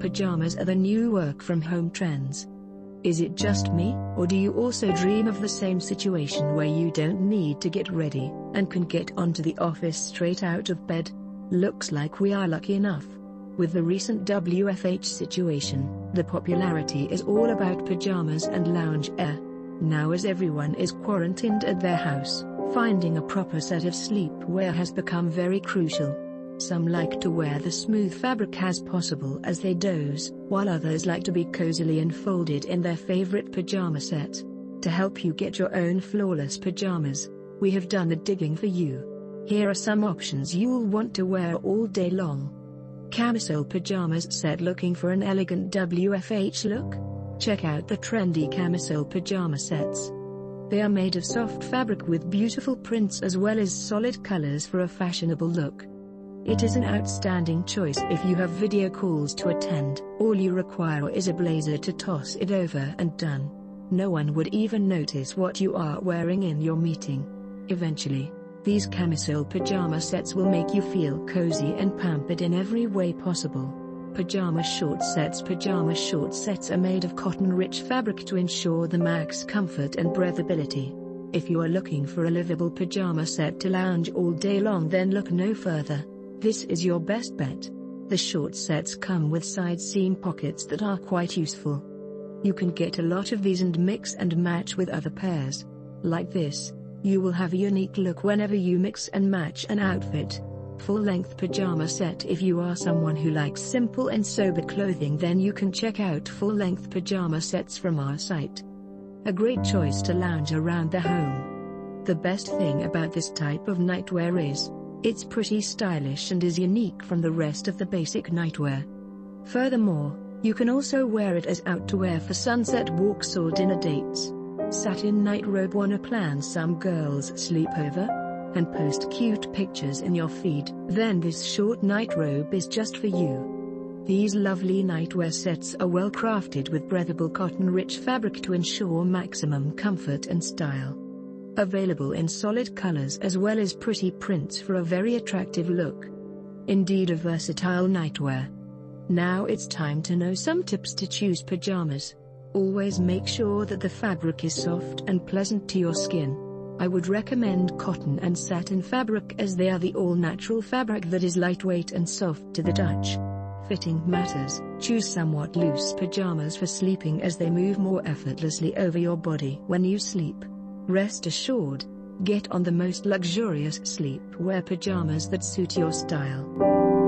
Pajamas are the new work from home trends. Is it just me, or do you also dream of the same situation where you don't need to get ready, and can get onto the office straight out of bed? Looks like we are lucky enough. With the recent WFH situation, the popularity is all about pajamas and loungewear. Now as everyone is quarantined at their house, finding a proper set of sleepwear has become very crucial. Some like to wear the smooth fabric as possible as they doze, while others like to be cozily enfolded in their favorite pajama set. To help you get your own flawless pajamas, we have done the digging for you. Here are some options you'll want to wear all day long. Camisole pajamas set looking for an elegant WFH look? Check out the trendy camisole pajama sets. They are made of soft fabric with beautiful prints as well as solid colors for a fashionable look. It is an outstanding choice if you have video calls to attend. All you require is a blazer to toss it over and done. No one would even notice what you are wearing in your meeting. Eventually, these camisole pajama sets will make you feel cozy and pampered in every way possible. Pajama short sets Pajama short sets are made of cotton-rich fabric to ensure the max comfort and breathability. If you are looking for a livable pajama set to lounge all day long then look no further. This is your best bet. The short sets come with side seam pockets that are quite useful. You can get a lot of these and mix and match with other pairs. Like this, you will have a unique look whenever you mix and match an outfit. Full-length pajama set If you are someone who likes simple and sober clothing then you can check out full-length pajama sets from our site. A great choice to lounge around the home. The best thing about this type of nightwear is, it's pretty stylish and is unique from the rest of the basic nightwear. Furthermore, you can also wear it as out to wear for sunset walks or dinner dates. Satin night robe wanna plan some girls sleepover? And post cute pictures in your feed, then this short night robe is just for you. These lovely nightwear sets are well crafted with breathable cotton-rich fabric to ensure maximum comfort and style. Available in solid colors as well as pretty prints for a very attractive look. Indeed a versatile nightwear. Now it's time to know some tips to choose pajamas. Always make sure that the fabric is soft and pleasant to your skin. I would recommend cotton and satin fabric as they are the all-natural fabric that is lightweight and soft to the touch. Fitting matters, choose somewhat loose pajamas for sleeping as they move more effortlessly over your body when you sleep. Rest assured, get on the most luxurious sleepwear pajamas that suit your style.